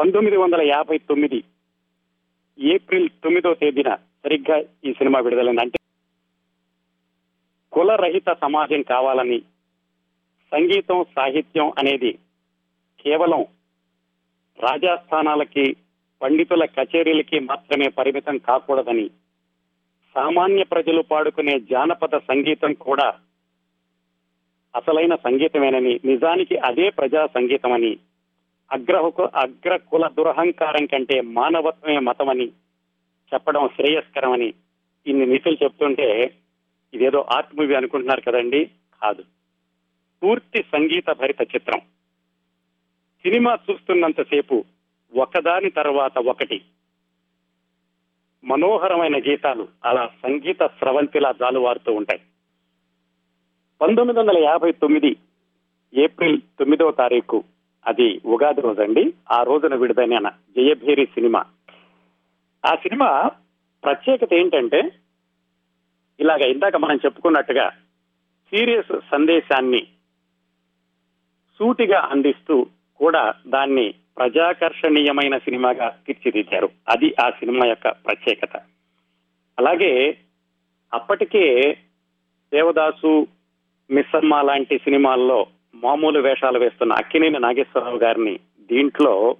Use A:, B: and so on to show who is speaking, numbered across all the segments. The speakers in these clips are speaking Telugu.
A: పంతొమ్మిది వందల యాభై తొమ్మిది ఏప్రిల్ తొమ్మిదో తేదీన సరిగ్గా ఈ సినిమా విడుదలైంది. అంటే కులరహిత సమాజం కావాలని సంగీతం సాహిత్యం అనేది కేవలం రాజాస్థానాలకి పండితుల కచేరీలకి మాత్రమే పరిమితం కాకూడదని సామాన్య ప్రజలు పాడుకునే జానపద సంగీతం కూడా అసలైన సంగీతమేనని నిజానికి అదే ప్రజా సంగీతమని అగ్రహకు అగ్ర కుల దురహంకారం కంటే మానవత్వమే మతమని చెప్పడం శ్రేయస్కరమని ఇన్ని నిధులు చెప్తుంటే ఇదేదో ఆర్ట్ మూవీ అనుకుంటున్నారు కదండి? కాదు. పూర్తి సంగీత భరిత చిత్రం. సినిమా చూస్తున్నంతసేపు ఒకదాని తర్వాత ఒకటి. మనోహరమైన గీతాలు అలా సంగీత స్రవంతిలా జాలువారుతూ ఉంటాయి. పంతొమ్మిది వందల యాభై తొమ్మిది ఏప్రిల్ తొమ్మిదవ తారీఖు అది ఉగాది రోజండి. ఆ రోజున విడుదలైన జయభేరి సినిమా. ఆ సినిమా ప్రత్యేకత ఏంటంటే ఇలాగ ఇందాక మనం చెప్పుకున్నట్టుగా సీరియస్ సందేశాన్ని సూటిగా అందిస్తూ కూడా దాన్ని ప్రజాకర్షణీయమైన సినిమాగా తీర్చిదిద్దారు. అది ఆ సినిమా యొక్క ప్రత్యేకత. అలాగే అప్పటికే దేవదాసు మిస్సమ్మ లాంటి సినిమాల్లో మామూలు వేషాలు వేస్తున్న అక్కినేని నాగేశ్వరరావు గారిని దీంట్లో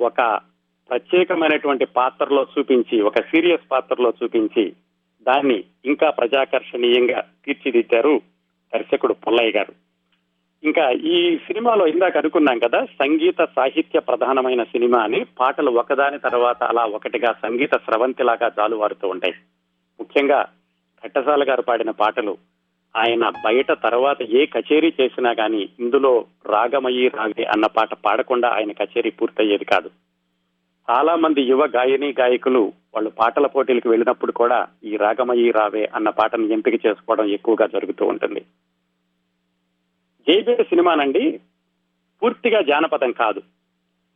A: ఒక ప్రత్యేకమైనటువంటి పాత్రలో చూపించి ఒక సీరియస్ పాత్రలో చూపించి దాన్ని ఇంకా ప్రజాకర్షణీయంగా తీర్చిదిద్దారు దర్శకుడు పుల్లయ్య గారు. ఇంకా ఈ సినిమాలో ఇందాక అనుకున్నాం కదా సంగీత సాహిత్య ప్రధానమైన సినిమా అని పాటలు ఒకదాని తర్వాత అలా ఒకటిగా సంగీత స్రవంతిలాగా జాలువారుతూ ఉంటాయి. ముఖ్యంగా ఘట్టసాల గారు పాడిన పాటలు ఆయన బయట తర్వాత ఏ కచేరీ చేసినా కానీ ఇందులో రాగమయ్యి రాగే అన్న పాట పాడకుండా ఆయన కచేరీ పూర్తయ్యేది కాదు. చాలా మంది యువ గాయని గాయకులు వాళ్ళు పాటల పోటీలకు వెళ్ళినప్పుడు కూడా ఈ రాగమయ్యి రావే అన్న పాటను ఎంపిక చేసుకోవడం ఎక్కువగా జరుగుతూ ఉంటుంది. జైబేరి సినిమానండి పూర్తిగా జానపదం కాదు.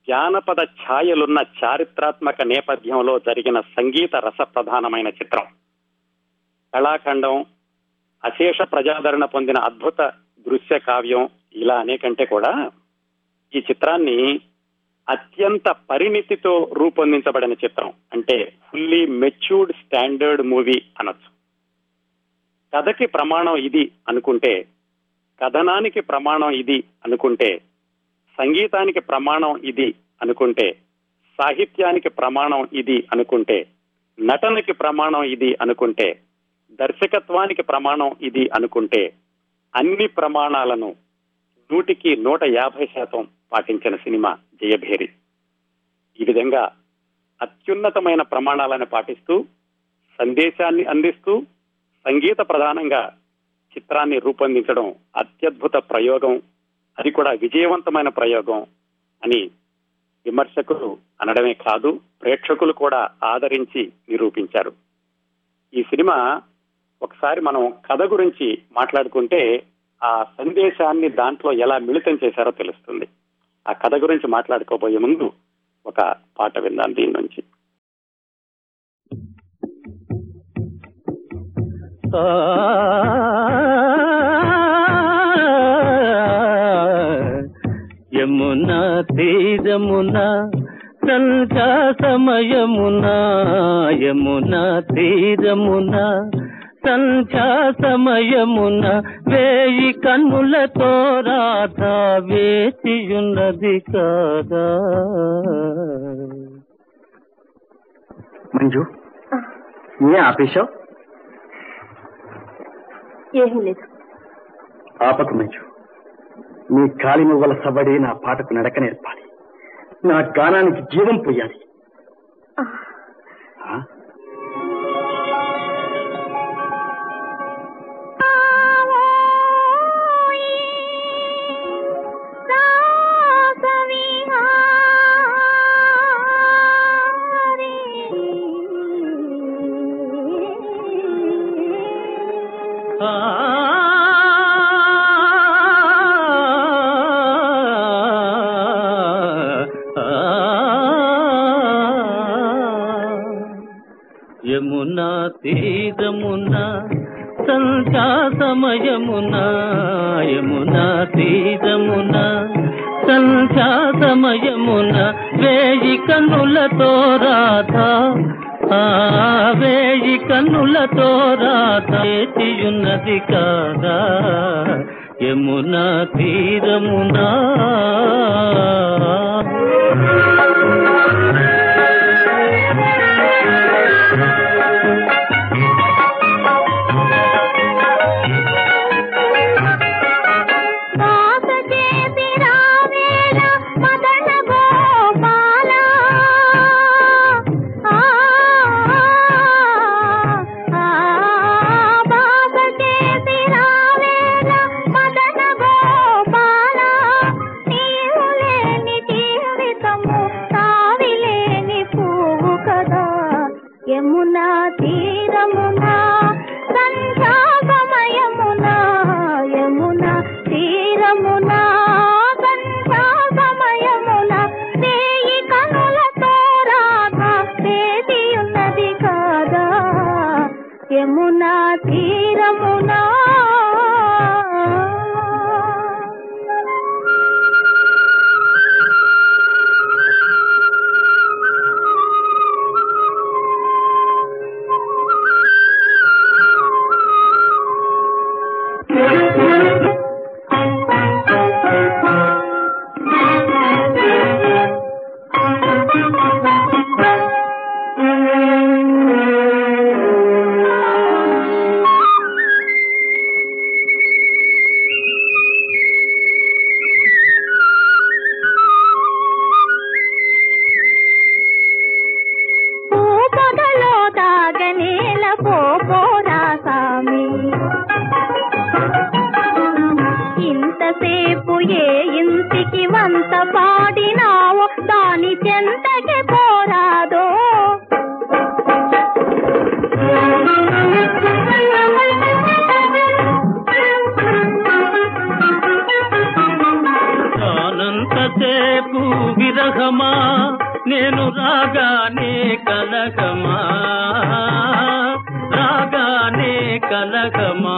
A: జానపద ఛాయలున్న చారిత్రాత్మక నేపథ్యంలో జరిగిన సంగీత రస ప్రధానమైన చిత్రం. కళాఖండం అశేష ప్రజాదరణ పొందిన అద్భుత దృశ్య కావ్యం ఇలా అనేకంటే కూడా ఈ చిత్రాన్ని అత్యంత పరిణితితో రూపొందించబడిన చిత్రం. అంటే ఫుల్లీ మెచ్యూర్డ్ స్టాండర్డ్ మూవీ అనొచ్చు. కథకి ప్రమాణం ఇది అనుకుంటే కథనానికి ప్రమాణం ఇది అనుకుంటే సంగీతానికి ప్రమాణం ఇది అనుకుంటే సాహిత్యానికి ప్రమాణం ఇది అనుకుంటే నటనకి ప్రమాణం ఇది అనుకుంటే దర్శకత్వానికి ప్రమాణం ఇది అనుకుంటే అన్ని ప్రమాణాలను నూటికి నూట యాభై శాతం పాటించిన సినిమా జయభేరి. ఈ విధంగా అత్యున్నతమైన ప్రమాణాలను పాటిస్తూ సందేశాన్ని అందిస్తూ సంగీత ప్రధానంగా చిత్రాన్ని రూపొందించడం అత్యద్భుత ప్రయోగం అది కూడా విజయవంతమైన ప్రయోగం అని విమర్శకులు అనడమే కాదు ప్రేక్షకులు కూడా ఆదరించి నిరూపించారు. ఈ సినిమా ఒకసారి మనం కథ గురించి మాట్లాడుకుంటే ఆ సందేశాన్ని దాంట్లో ఎలా మిళితం చేశారో తెలుస్తుంది. ఆ కథ గురించి మాట్లాడుకోబోయే ముందు ఒక పాట విందాం దీని నుంచి.
B: యమునా తీరమున సంధ్యా సమయమునా యమునా తీరమున సంధ్యా సమయమున వేయి కన్నులతో రాధా వేచియున్నది కాదా?
C: మంజు ఏ ఆపేశావు?
D: ఏమీ లేదు.
C: ఆపకు మంజు. నీ కాలి మువ్వల సబడి నా పాటకు నడక నేర్పాలి. నా గానానికి జీవం పోయాలి.
B: నేను రాగానే కలగమా రాగానే కలగమా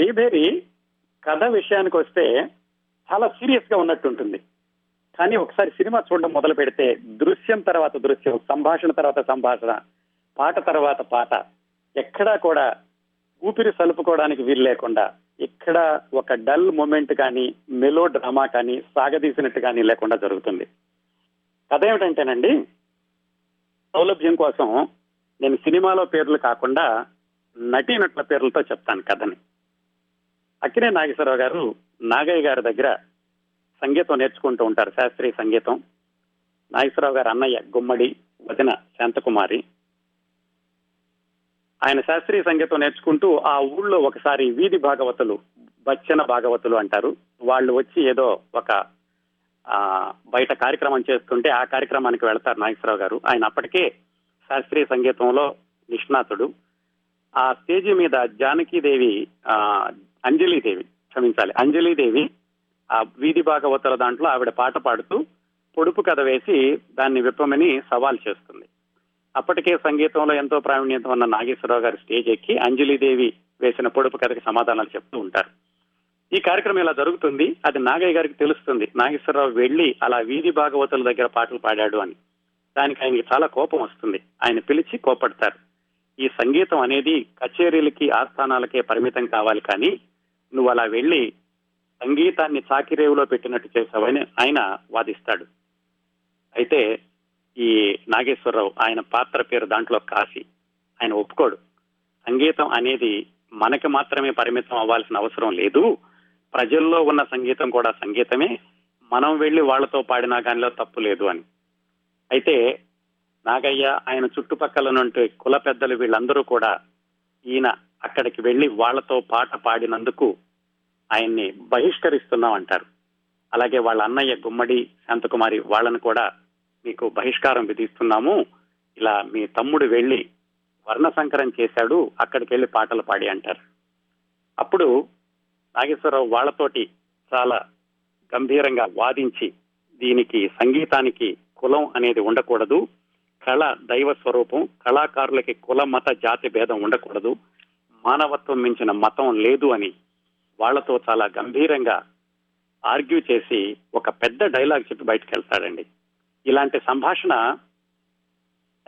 A: జయభేరి కథ విషయానికి వస్తే చాలా సీరియస్గా ఉన్నట్టుంటుంది. కానీ ఒకసారి సినిమా చూడడం మొదలు పెడితే దృశ్యం తర్వాత దృశ్యం సంభాషణ తర్వాత సంభాషణ పాట తర్వాత పాట ఎక్కడా కూడా ఊపిరి సలుపుకోవడానికి వీలు లేకుండా ఇక్కడ ఒక డల్ మూమెంట్ కానీ మెలో డ్రామా కానీ సాగదీసినట్టు కానీ లేకుండా జరుగుతుంది. కథ ఏమిటంటేనండి సౌలభ్యం కోసం నేను సినిమాలో పేర్లు కాకుండా నటీనటుల పేర్లతో చెప్తాను కథని. అక్కినే నాగేశ్వరరావు గారు నాగయ్య గారి దగ్గర సంగీతం నేర్చుకుంటూ ఉంటారు శాస్త్రీయ సంగీతం. నాగేశ్వరరావు గారు అన్నయ్య గుమ్మడి వదిన శాంతకుమారి. ఆయన శాస్త్రీయ సంగీతం నేర్చుకుంటూ ఆ ఊళ్ళో ఒకసారి వీధి భాగవతులు బచ్చన భాగవతులు అంటారు. వాళ్ళు వచ్చి ఏదో ఒక బయట కార్యక్రమం చేస్తుంటే ఆ కార్యక్రమానికి వెళతారు నాగేశ్వరరావు గారు. ఆయన అప్పటికే శాస్త్రీయ సంగీతంలో నిష్ణాతుడు. ఆ స్టేజి మీద జానకీదేవి అంజలీదేవి క్షమించాలి. అంజలీదేవి ఆ వీధి భాగవతుల దాంట్లో ఆవిడ పాట పాడుతూ పొడుపు కథ వేసి దాన్ని విప్పమని సవాల్ చేస్తుంది. అప్పటికే సంగీతంలో ఎంతో ప్రావీణ్యత ఉన్న నాగేశ్వరరావు గారు స్టేజ్ ఎక్కి అంజలీదేవి వేసిన పొడుపు కథకి సమాధానాలు చెప్తూ ఉంటారు. ఈ కార్యక్రమం ఇలా జరుగుతుంది. అది నాగయ్య గారికి తెలుస్తుంది. నాగేశ్వరరావు వెళ్ళి అలా వీధి భాగవతుల దగ్గర పాటలు పాడాడు అని. దానికి ఆయనకి చాలా కోపం వస్తుంది. ఆయన పిలిచి కోపడతారు ఈ సంగీతం అనేది కచేరీలకి ఆస్థానాలకే పరిమితం కావాలి కానీ నువ్వు అలా వెళ్ళి సంగీతాన్ని చాకిరేవులో పెట్టినట్టు చేశావని ఆయన వాదిస్తాడు. అయితే ఈ నాగేశ్వరరావు ఆయన పాత్ర పేరు దాంట్లో కాశీ ఆయన ఒప్పుకోడు. సంగీతం అనేది మనకి మాత్రమే పరిమితం అవ్వాల్సిన అవసరం లేదు. ప్రజల్లో ఉన్న సంగీతం కూడా సంగీతమే. మనం వెళ్ళి వాళ్ళతో పాడినా కానిలో తప్పు లేదు అని. అయితే నాగయ్య ఆయన చుట్టుపక్కల నుండి కుల పెద్దలు వీళ్ళందరూ కూడా ఈయన అక్కడికి వెళ్ళి వాళ్ళతో పాట పాడినందుకు ఆయన్ని బహిష్కరిస్తున్నాం అంటారు. అలాగే వాళ్ళ అన్నయ్య గుమ్మడి శాంతకుమారి వాళ్ళను కూడా మీకు బహిష్కారం విధిస్తున్నాము. ఇలా మీ తమ్ముడు వెళ్ళి వర్ణ సంకరం చేశాడు అక్కడికి వెళ్ళి పాటలు పాడి అంటారు. అప్పుడు నాగేశ్వరరావు వాళ్ళతోటి చాలా గంభీరంగా వాదించి దీనికి సంగీతానికి కులం అనేది ఉండకూడదు. కళ దైవ స్వరూపం కళాకారులకి కుల మత జాతి భేదం ఉండకూడదు. మానవత్వం మించిన మతం లేదు అని వాళ్ళతో చాలా గంభీరంగా ఆర్గ్యూ చేసి ఒక పెద్ద డైలాగ్ చెప్పి బయటకు వెళ్తాడండి. ఇలాంటి సంభాషణ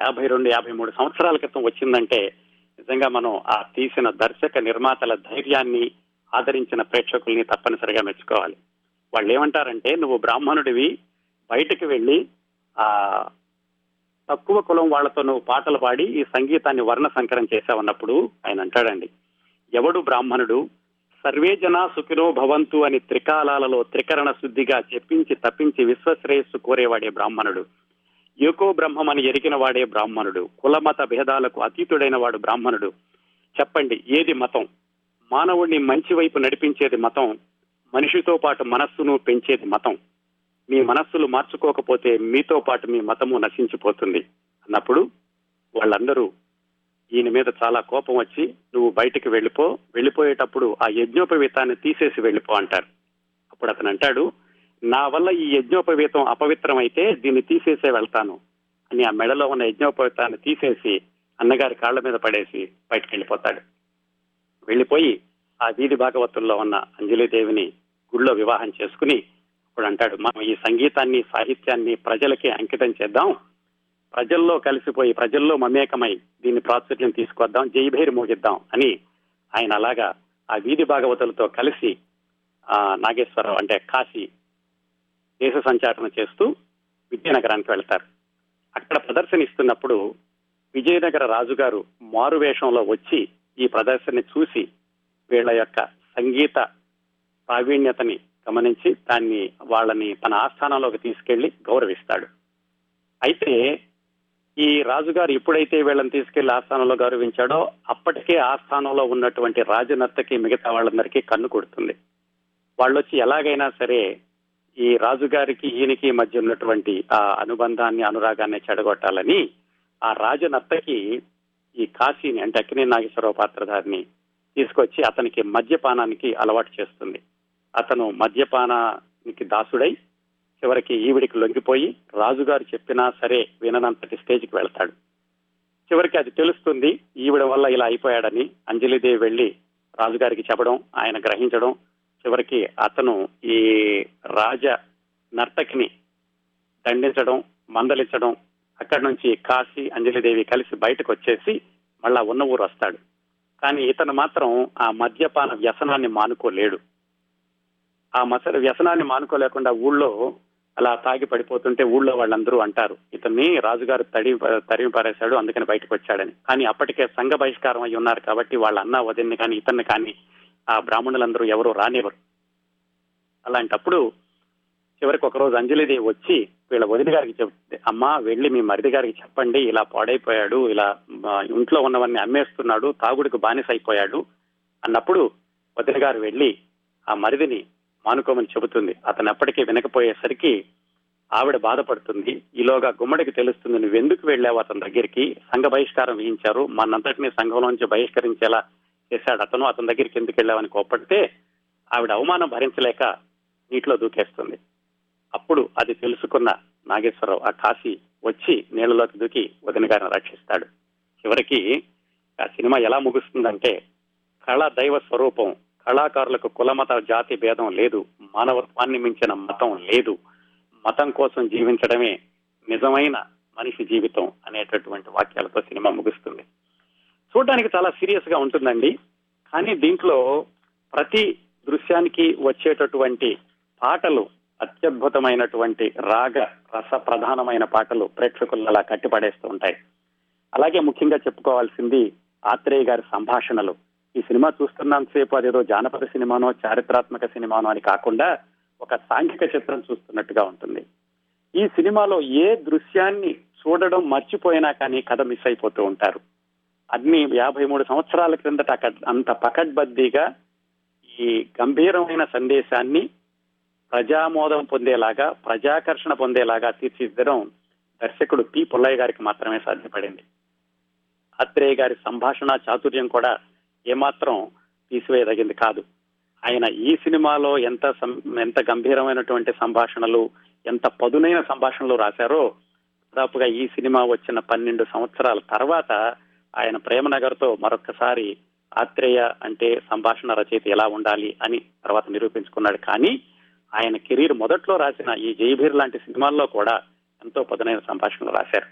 A: యాభై రెండు యాభై మూడు సంవత్సరాల క్రితం వచ్చిందంటే నిజంగా మనం ఆ తీసిన దర్శక నిర్మాతల ధైర్యాన్ని ఆదరించిన ప్రేక్షకుల్ని తప్పనిసరిగా మెచ్చుకోవాలి. వాళ్ళు ఏమంటారంటే నువ్వు బ్రాహ్మణుడివి బయటకు వెళ్ళి ఆ తక్కువ కులం వాళ్ళతో నువ్వు పాటలు పాడి ఈ సంగీతాన్ని వర్ణ సంకరం చేశావన్నప్పుడు ఆయన అంటాడండి ఎవడు బ్రాహ్మణుడు సర్వే జనా సుఖినో భవంతు అని త్రికాలాలలో త్రికరణ శుద్ధిగా చెప్పించి తప్పించి విశ్వశ్రేయస్సు కోరేవాడే బ్రాహ్మణుడు. ఏకో బ్రహ్మమని ఎరిగిన వాడే బ్రాహ్మణుడు కులమత భేదాలకు అతీతుడైన వాడు బ్రాహ్మణుడు. చెప్పండి ఏది మతం? మానవుడిని మంచి వైపు నడిపించేది మతం మనిషితో పాటు మనస్సును పెంచేది మతం. మీ మనస్సులు మార్చుకోకపోతే మీతో పాటు మీ మతము నశించిపోతుంది అన్నప్పుడు వాళ్ళందరూ ఈయన మీద చాలా కోపం వచ్చి నువ్వు బయటికి వెళ్ళిపో. వెళ్ళిపోయేటప్పుడు ఆ యజ్ఞోపవీతాన్ని తీసేసి వెళ్ళిపో అంటారు. అప్పుడు అతను అంటాడు నా వల్ల ఈ యజ్ఞోపవీతం అపవిత్రమైతే దీన్ని తీసేసే వెళ్తాను. అని ఆ మెడలో ఉన్న యజ్ఞోపవీతాన్ని తీసేసి అన్నగారి కాళ్ళ మీద పడేసి బయటకు వెళ్ళిపోతాడు. వెళ్ళిపోయి ఆ వీధి భాగవతుల్లో ఉన్న అంజలిదేవిని గుళ్ళో వివాహం చేసుకుని ఇప్పుడు అంటాడు మనం ఈ సంగీతాన్ని సాహిత్యాన్ని ప్రజలకి అంకితం చేద్దాం. ప్రజల్లో కలిసిపోయి ప్రజల్లో మమేకమై దీన్ని ప్రాచుర్యం తీసుకొద్దాం జైభేరి మోగిద్దాం అని ఆయన అలాగా ఆ వీధి భాగవతులతో కలిసి ఆ నాగేశ్వరరావు అంటే కాశీ దేశ సంచారణ చేస్తూ విజయనగరానికి వెళ్తారు. అక్కడ ప్రదర్శన ఇస్తున్నప్పుడు విజయనగర రాజుగారు మారు వేషంలో వచ్చి ఈ ప్రదర్శన చూసి వీళ్ళ యొక్క సంగీత ప్రావీణ్యతని గమనించి దాన్ని వాళ్ళని తన ఆస్థానంలోకి తీసుకెళ్ళి గౌరవిస్తాడు. అయితే ఈ రాజుగారు ఎప్పుడైతే వీళ్ళని తీసుకెళ్ళి ఆస్థానంలో గౌరవించాడో అప్పటికే ఆస్థానంలో ఉన్నటువంటి రాజనర్తకి మిగతా వాళ్ళందరికీ కన్ను కొడుతుంది. వాళ్ళు వచ్చి ఎలాగైనా సరే ఈ రాజుగారికి ఈయనకి మధ్య ఉన్నటువంటి ఆ అనుబంధాన్ని అనురాగాన్ని చెడగొట్టాలని ఆ రాజనర్తకి ఈ కాశీని అంటే అక్కినే నాగేశ్వరరావు పాత్రధారిని తీసుకొచ్చి అతనికి మద్యపానానికి అలవాటు చేస్తుంది. అతను మద్యపానానికి దాసుడై చివరికి ఈవిడికి లొంగిపోయి రాజుగారు చెప్పినా సరే విననంతటి స్టేజ్కి వెళ్తాడు. చివరికి అది తెలుస్తుంది ఈవిడ వల్ల ఇలా అయిపోయాడని అంజలిదేవి వెళ్ళి రాజుగారికి చెప్పడం ఆయన గ్రహించడం. చివరికి అతను ఈ రాజ నర్తకిని దండించడం మందలించడం అక్కడి నుంచి కాశీ అంజలిదేవి కలిసి బయటకు వచ్చేసి మళ్ళా ఉన్న ఊరు వస్తాడు. కానీ ఇతను మాత్రం ఆ మద్యపాన వ్యసనాన్ని మానుకోలేడు. ఆ మసల వ్యసనాన్ని మానుకోలేకుండా ఊళ్ళో అలా తాగి పడిపోతుంటే ఊళ్ళో వాళ్ళందరూ అంటారు ఇతన్ని రాజుగారు తడి తరిమి పారేశాడు అందుకని బయటకు వచ్చాడని. కానీ అప్పటికే సంఘ బహిష్కారం అయి ఉన్నారు కాబట్టి వాళ్ళ అన్న వదిన్ని కానీ ఇతన్ని కానీ ఆ బ్రాహ్మణులందరూ ఎవరు రానివ్వరు. అలాంటప్పుడు చివరికి ఒకరోజు అంజలిదేవి వచ్చి వీళ్ళ వదిన గారికి చెప్తే అమ్మా వెళ్ళి మీ మరిది గారికి చెప్పండి ఇలా పాడైపోయాడు ఇలా ఇంట్లో ఉన్నవన్నీ అమ్మేస్తున్నాడు తాగుడికి బానిస అయిపోయాడు అన్నప్పుడు వదిన గారు వెళ్ళి ఆ మరిదిని మానుకోమని చెబుతుంది. అతను ఎప్పటికీ వినకపోయేసరికి ఆవిడ బాధపడుతుంది. ఈలోగా గుమ్మడికి తెలుస్తుంది నువ్వెందుకు వెళ్ళావు అతని దగ్గరికి? సంఘ బహిష్కారం విధించారు. మనంతటిని సంఘంలోంచి బహిష్కరించేలా చేశాడు అతను. అతని దగ్గరికి ఎందుకు వెళ్ళావని కోప్పడితే ఆవిడ అవమానం భరించలేక నీటిలో దూకేస్తుంది. అప్పుడు అది తెలుసుకున్న నాగేశ్వరరావు ఆ కాశీ వచ్చి నీళ్ళలోకి దూకి వదిన గారిని రక్షిస్తాడు. చివరికి ఆ సినిమా ఎలా ముగుస్తుందంటే కళ దైవ స్వరూపం కళాకారులకు కులమత జాతి భేదం లేదు. మానవత్వాన్ని మించిన మతం లేదు. మతం కోసం జీవించడమే నిజమైన మనిషి జీవితం అనేటటువంటి వాక్యాలతో సినిమా ముగుస్తుంది. చూడడానికి చాలా సీరియస్గా ఉంటుందండి. కానీ దీంట్లో ప్రతి దృశ్యానికి వచ్చేటటువంటి పాటలు అత్యద్భుతమైనటువంటి రాగ రస ప్రధానమైన పాటలు ప్రేక్షకులను అలా కట్టిపడేస్తూ ఉంటాయి. అలాగే ముఖ్యంగా చెప్పుకోవాల్సింది ఆత్రేయ గారి సంభాషణలు. ఈ సినిమా చూస్తున్నంతసేపు అదేదో జానపద సినిమానో చారిత్రాత్మక సినిమానో అని కాకుండా ఒక సాంఘిక చిత్రం చూస్తున్నట్టుగా ఉంటుంది. ఈ సినిమాలో ఏ దృశ్యాన్ని చూడడం మర్చిపోయినా కానీ కథ మిస్ అయిపోతూ ఉంటారు. అన్ని యాభై మూడు సంవత్సరాల క్రిందట అక్కడ అంత పకడ్బద్దీగా ఈ గంభీరమైన సందేశాన్ని ప్రజామోదం పొందేలాగా ప్రజాకర్షణ పొందేలాగా తీర్చిదిద్దడం దర్శకుడు పి పుల్లయ్య గారికి మాత్రమే సాధ్యపడింది. అత్రేయ గారి సంభాషణ చాతుర్యం కూడా ఏమాత్రం తీసివేయదగింది కాదు. ఆయన ఈ సినిమాలో ఎంత సం- ఎంత గంభీరమైనటువంటి సంభాషణలు ఎంత పదునైన సంభాషణలు రాశారో దాదాపుగా ఈ సినిమా వచ్చిన పన్నెండు సంవత్సరాల తర్వాత ఆయన ప్రేమనగర్తో మరొకసారి ఆత్రేయ అంటే సంభాషణ రచయిత ఎలా ఉండాలి అని తర్వాత నిరూపించుకున్నాడు. కానీ ఆయన కెరీర్ మొదట్లో రాసిన ఈ జయభీర్ లాంటి సినిమాల్లో కూడా ఎంతో పదునైన సంభాషణలు రాశారు.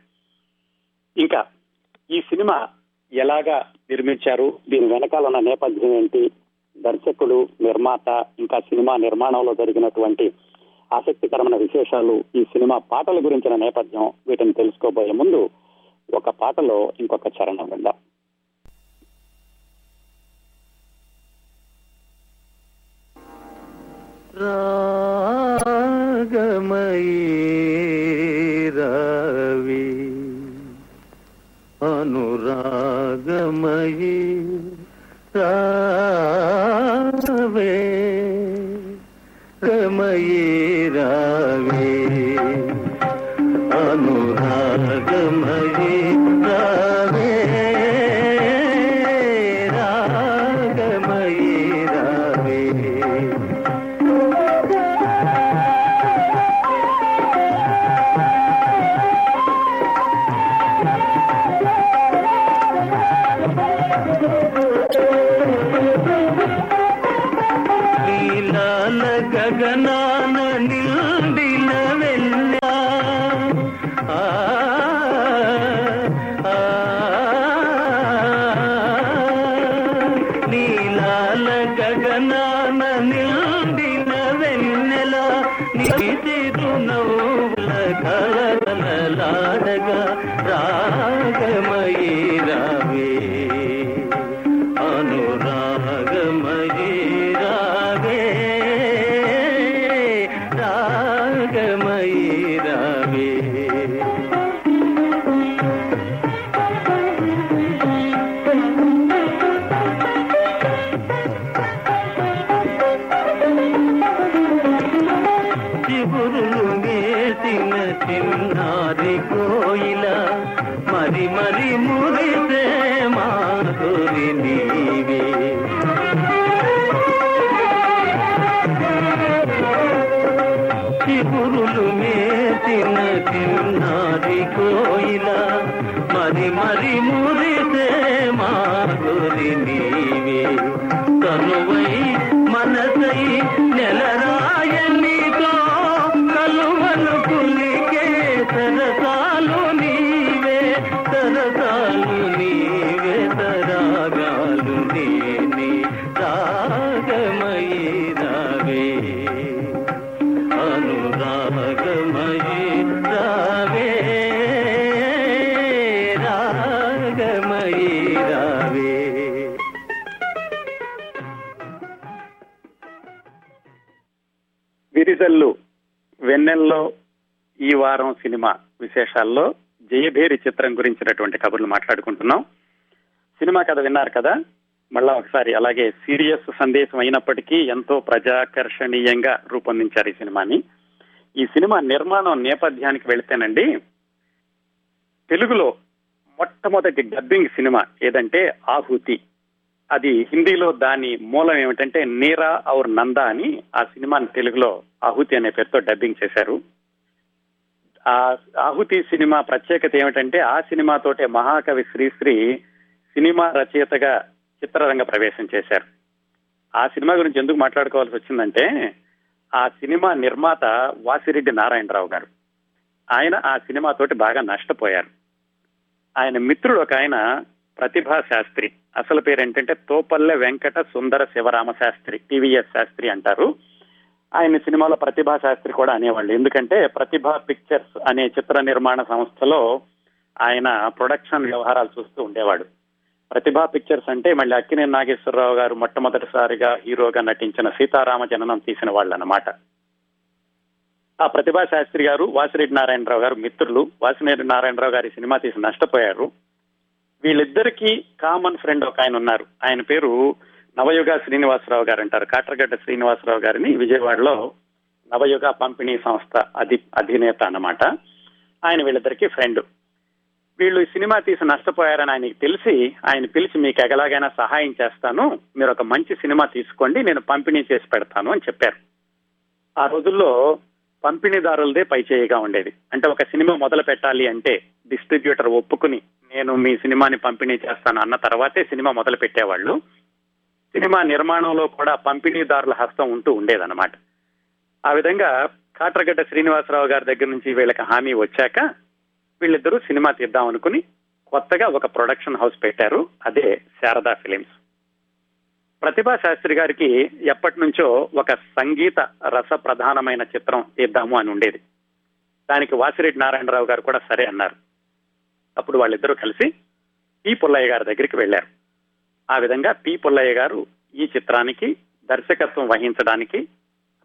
A: ఇంకా ఈ సినిమా ఎలాగా నిర్మించారు? దీని వెనకాల ఉన్న నేపథ్యం ఏంటి? దర్శకుడు నిర్మాత ఇంకా సినిమా నిర్మాణంలో జరిగినటువంటి ఆసక్తికరమైన విశేషాలు ఈ సినిమా పాటల గురించిన నేపథ్యం వీటిని తెలుసుకోబోయే ముందు ఒక పాటలో ఇంకొక చరణం విందాం.
B: రాగమయీ రవి అను రావే గమయీ రావే అనురాగమయీ రావే రాగమయీ చిగురులు మేసిన చిన్నారి కోయిల. మరి మరి మురిసే మాధురి నీవే. కనువై మనసై నెలరాయనితో కలువలు
A: పులికే సరస విశేషాల్లో జయభేరి చిత్రం గురించినటువంటి కబుర్లు మాట్లాడుకుంటున్నాం. సినిమా కథ విన్నారు కదా? మళ్ళా ఒకసారి అలాగే సీరియస్ సందేశం అయినప్పటికీ ఎంతో ప్రజాకర్షణీయంగా రూపొందించారు ఈ సినిమాని. ఈ సినిమా నిర్మాణం నేపథ్యానికి వెళితేనండి తెలుగులో మొట్టమొదటి డబ్బింగ్ సినిమా ఏదంటే ఆహుతి. అది హిందీలో దాని మూలం ఏమిటంటే నీరా ఔర్ నందా అని ఆ సినిమాని తెలుగులో ఆహుతి అనే పేరుతో డబ్బింగ్ చేశారు. ఆహుతి సినిమా ప్రత్యేకత ఏమిటంటే ఆ సినిమాతోటే మహాకవి శ్రీశ్రీ సినిమా రచయితగా చిత్రరంగ ప్రవేశం చేశారు. ఆ సినిమా గురించి ఎందుకు మాట్లాడుకోవాల్సి వచ్చిందంటే ఆ సినిమా నిర్మాత వాసిరెడ్డి నారాయణరావు గారు. ఆయన ఆ సినిమాతోటి బాగా నష్టపోయారు. ఆయన మిత్రుడు ఒక ఆయన ప్రతిభా శాస్త్రి. అసలు పేరు ఏంటంటే తోపల్లె వెంకట సుందర శివరామ శాస్త్రి టీవీఎస్ శాస్త్రి అంటారు. ఆయన సినిమాలో ప్రతిభా శాస్త్రి కూడా అనేవాళ్ళు. ఎందుకంటే ప్రతిభా పిక్చర్స్ అనే చిత్ర నిర్మాణ సంస్థలో ఆయన ప్రొడక్షన్ వ్యవహారాలు చూస్తూ ఉండేవాడు. ప్రతిభా పిక్చర్స్ అంటే మళ్ళీ అక్కినేని నాగేశ్వరరావు గారు మొట్టమొదటిసారిగా హీరోగా నటించిన సీతారామ జననం తీసిన వాళ్ళు అన్నమాట ఆ ప్రతిభా శాస్త్రి గారు వాసిరెడ్డి నారాయణరావు గారు మిత్రులు. వాసిరెడ్డి నారాయణరావు గారి సినిమా తీసి నష్టపోయారు. వీళ్ళిద్దరికీ కామన్ ఫ్రెండ్ ఒక ఆయన ఉన్నారు. ఆయన పేరు నవయుగ శ్రీనివాసరావు గారు అంటారు కాట్రగడ్డ శ్రీనివాసరావు గారిని విజయవాడలో నవయుగ పంపిణీ సంస్థ అధి అధినేత అన్నమాట. ఆయన వీళ్ళిద్దరికీ ఫ్రెండ్ వీళ్ళు ఈ సినిమా తీసి నష్టపోయారని ఆయనకి తెలిసి ఆయన పిలిచి మీకు ఎగలాగైనా సహాయం చేస్తాను మీరు ఒక మంచి సినిమా తీసుకోండి నేను పంపిణీ చేసి పెడతాను అని చెప్పారు. ఆ రోజుల్లో పంపిణీదారులదే పైచేయిగా ఉండేది. అంటే ఒక సినిమా మొదలు పెట్టాలి అంటే డిస్ట్రిబ్యూటర్ ఒప్పుకుని నేను మీ సినిమాని పంపిణీ చేస్తాను అన్న తర్వాతే సినిమా మొదలు పెట్టేవాళ్ళు. సినిమా నిర్మాణంలో కూడా పంపిణీదారుల హస్తం ఉంటూ ఉండేదన్నమాట. ఆ విధంగా కాట్రగడ్డ శ్రీనివాసరావు గారి దగ్గర నుంచి వీళ్ళకి హామీ వచ్చాక వీళ్ళిద్దరూ సినిమా తీద్దాం అనుకుని కొత్తగా ఒక ప్రొడక్షన్ హౌస్ పెట్టారు అదే శారదా ఫిలిమ్స్. ప్రతిభా శాస్త్రి గారికి ఎప్పటి నుంచో ఒక సంగీత రస ప్రధానమైన చిత్రం తీద్దాము అని ఉండేది. దానికి వాసిరెడ్డి నారాయణరావు గారు కూడా సరే అన్నారు. అప్పుడు వాళ్ళిద్దరూ కలిసి ఈ పుల్లయ్య గారి దగ్గరికి వెళ్ళారు ఆ విధంగా పి పుల్లయ్య గారు ఈ చిత్రానికి దర్శకత్వం వహించడానికి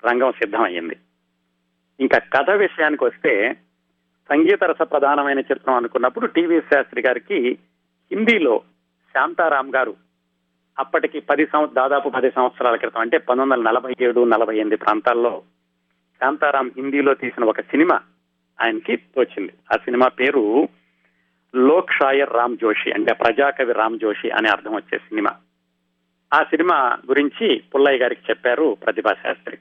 A: రంగం సిద్ధమయ్యింది. ఇంకా కథ విషయానికి వస్తే సంగీత రస ప్రధానమైన చిత్రం అనుకున్నప్పుడు టీవీ శాస్త్రి గారికి హిందీలో శాంతారాం గారు అప్పటికి పది సంవత్సరం దాదాపు పది సంవత్సరాల క్రితం అంటే పంతొమ్మిది వందల నలభై ఏడు నలభై ఎనిమిది ప్రాంతాల్లో శాంతారాం హిందీలో తీసిన ఒక సినిమా ఆయనకి తోచింది ఆ సినిమా పేరు లోక్ షాయర్ రామ్ జోషి అంటే ప్రజాకవి రామ్ జోషి అనే అర్థం వచ్చే సినిమా. ఆ సినిమా గురించి పుల్లయ్య గారికి చెప్పారు ప్రతిభా శాస్త్రి.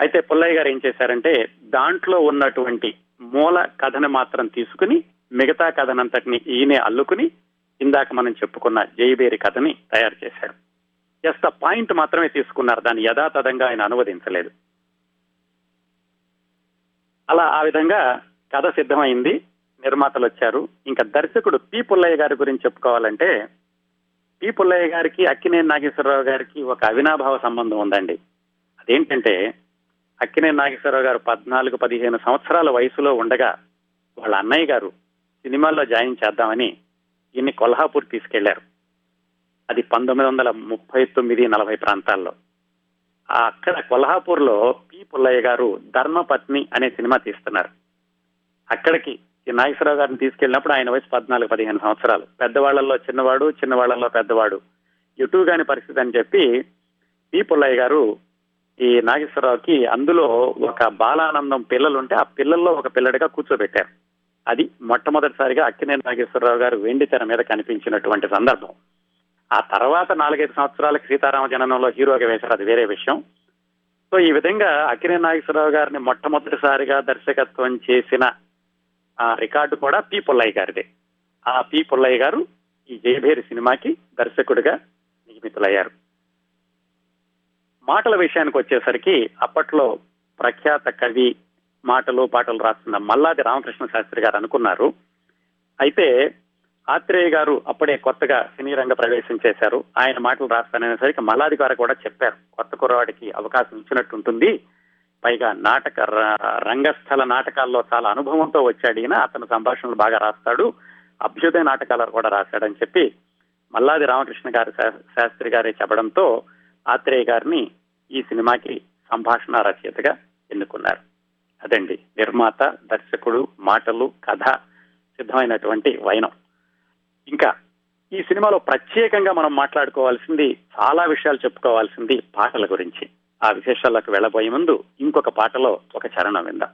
A: అయితే పుల్లయ్య గారు ఏం చేశారంటే దాంట్లో ఉన్నటువంటి మూల కథను మాత్రం తీసుకుని మిగతా కథనంతటిని ఈయనే అల్లుకుని ఇందాక మనం చెప్పుకున్న జైబేరి కథని తయారు చేశాడు జస్ట్ ఆ పాయింట్ మాత్రమే తీసుకున్నారు. దాన్ని యథాతథంగా ఆయన అనువదించలేదు. అలా ఆ విధంగా కథ సిద్ధమైంది. నిర్మాతలు వచ్చారు. ఇంకా దర్శకుడు పి పుల్లయ్య గారి గురించి చెప్పుకోవాలంటే పి పుల్లయ్య గారికి అక్కినేని నాగేశ్వరరావు గారికి ఒక అవినాభావ సంబంధం ఉందండి. అదేంటంటే అక్కినేని నాగేశ్వరరావు గారు పద్నాలుగు పదిహేను సంవత్సరాల వయసులో ఉండగా వాళ్ళ అన్నయ్య గారు సినిమాల్లో జాయిన్ చేద్దామని ఈయన్ని కొల్హాపూర్ తీసుకెళ్ళారు. అది పంతొమ్మిది వందల ముప్పై తొమ్మిది నలభై ప్రాంతాల్లో. అక్కడ కొల్హాపూర్లో పి పుల్లయ్య గారు ధర్మపత్ని అనే సినిమా తీస్తున్నారు. అక్కడికి ఈ నాగేశ్వరరావు గారిని తీసుకెళ్ళినప్పుడు ఆయన వయసు పద్నాలుగు పదిహేను సంవత్సరాలు. పెద్దవాళ్ళలో చిన్నవాడు చిన్నవాళ్ళలో పెద్దవాడు. ఎటు కాని పరిస్థితి అని చెప్పి పి. పుల్లయ్య గారు ఈ నాగేశ్వరరావుకి అందులో ఒక బాలానందం పిల్లలుంటే ఆ పిల్లల్లో ఒక పిల్లడిగా కూర్చోబెట్టారు. అది మొట్టమొదటిసారిగా అక్కినేని నాగేశ్వరరావు గారు వెండి తెర మీద కనిపించినటువంటి సందర్భం. ఆ తర్వాత నాలుగైదు సంవత్సరాలకు సీతారామ జననంలో హీరోగా వేశారు. అది వేరే విషయం. సో ఈ విధంగా అక్కినేని నాగేశ్వరరావు గారిని మొట్టమొదటిసారిగా దర్శకత్వం చేసిన ఆ రికార్డు కూడా పి పుల్లయ్య గారిదే. ఆ పి పుల్లయ్య గారు ఈ జయభేరి సినిమాకి దర్శకుడిగా నియమితులయ్యారు. మాటల విషయానికి వచ్చేసరికి అప్పట్లో ప్రఖ్యాత కవి మాటలు పాటలు రాస్తున్న మల్లాది రామకృష్ణ శాస్త్రి గారు అనుకున్నారు. అయితే ఆత్రేయ గారు అప్పుడే కొత్తగా సినీ రంగ ప్రవేశం చేశారు. ఆయన మాటలు రాస్తాననేసరికి మల్లాది గారు కూడా చెప్పారు కొత్త కుర్రవాడికి అవకాశం ఇచ్చినట్టు ఉంటుంది. పైగా నాటక ర- రంగస్థల నాటకాల్లో చాలా అనుభవంతో వచ్చాడు ఈయన. అతను సంభాషణలు బాగా రాస్తాడు. అభ్యుదయ నాటకాలు కూడా రాశాడని చెప్పి మల్లాది రామకృష్ణ గారి శా- శాస్త్రి గారే చెప్పడంతో ఆత్రేయ గారిని ఈ సినిమాకి సంభాషణ రచయితగా ఎన్నుకున్నారు. అదండి. నిర్మాత దర్శకుడు మాటలు కథ సిద్ధమైనటువంటి వైనం. ఇంకా ఈ సినిమాలో ప్రత్యేకంగా మనం మాట్లాడుకోవాల్సింది చాలా విషయాలు చెప్పుకోవాల్సింది పాటల గురించి. ఆ విశేషాలకు వెళ్ళబోయే ముందు ఇంకొక పాటలో ఒక చరణం విందాం.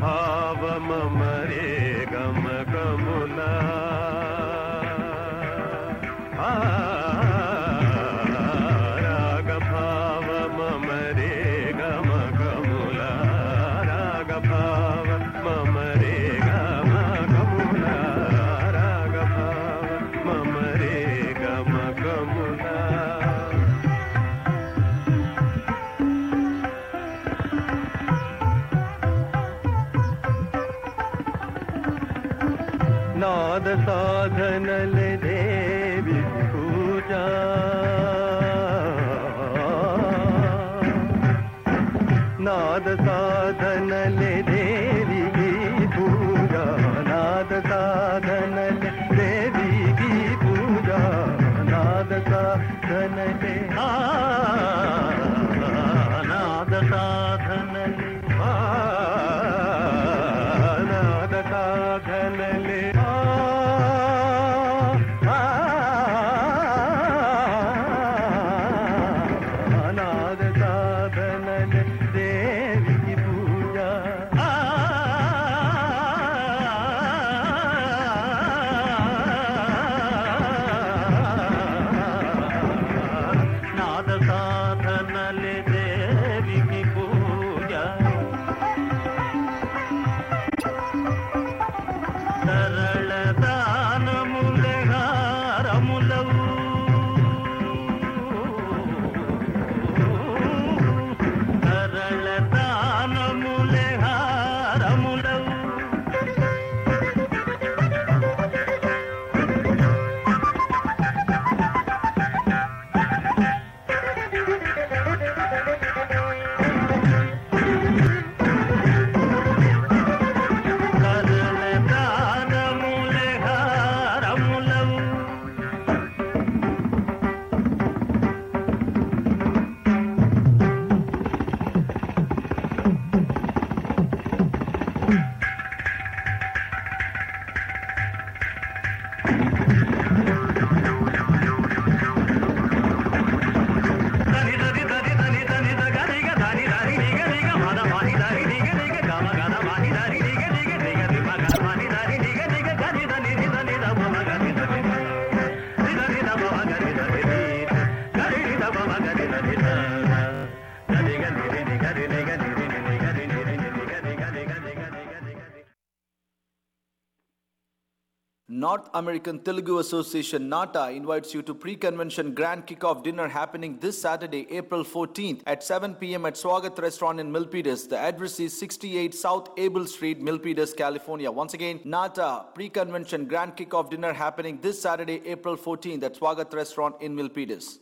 B: भावमरे నాద సాధనలే దేవి పూజ నాద
E: North American Telugu Association NATA invites you to pre-convention grand kickoff dinner happening this Saturday, April 14th at 7 p.m. at Swagat Restaurant in Milpitas. The address is 68 South Abel Street, Milpitas, California. Once again, NATA pre-convention grand kickoff dinner happening this Saturday, April 14th at Swagat Restaurant in Milpitas.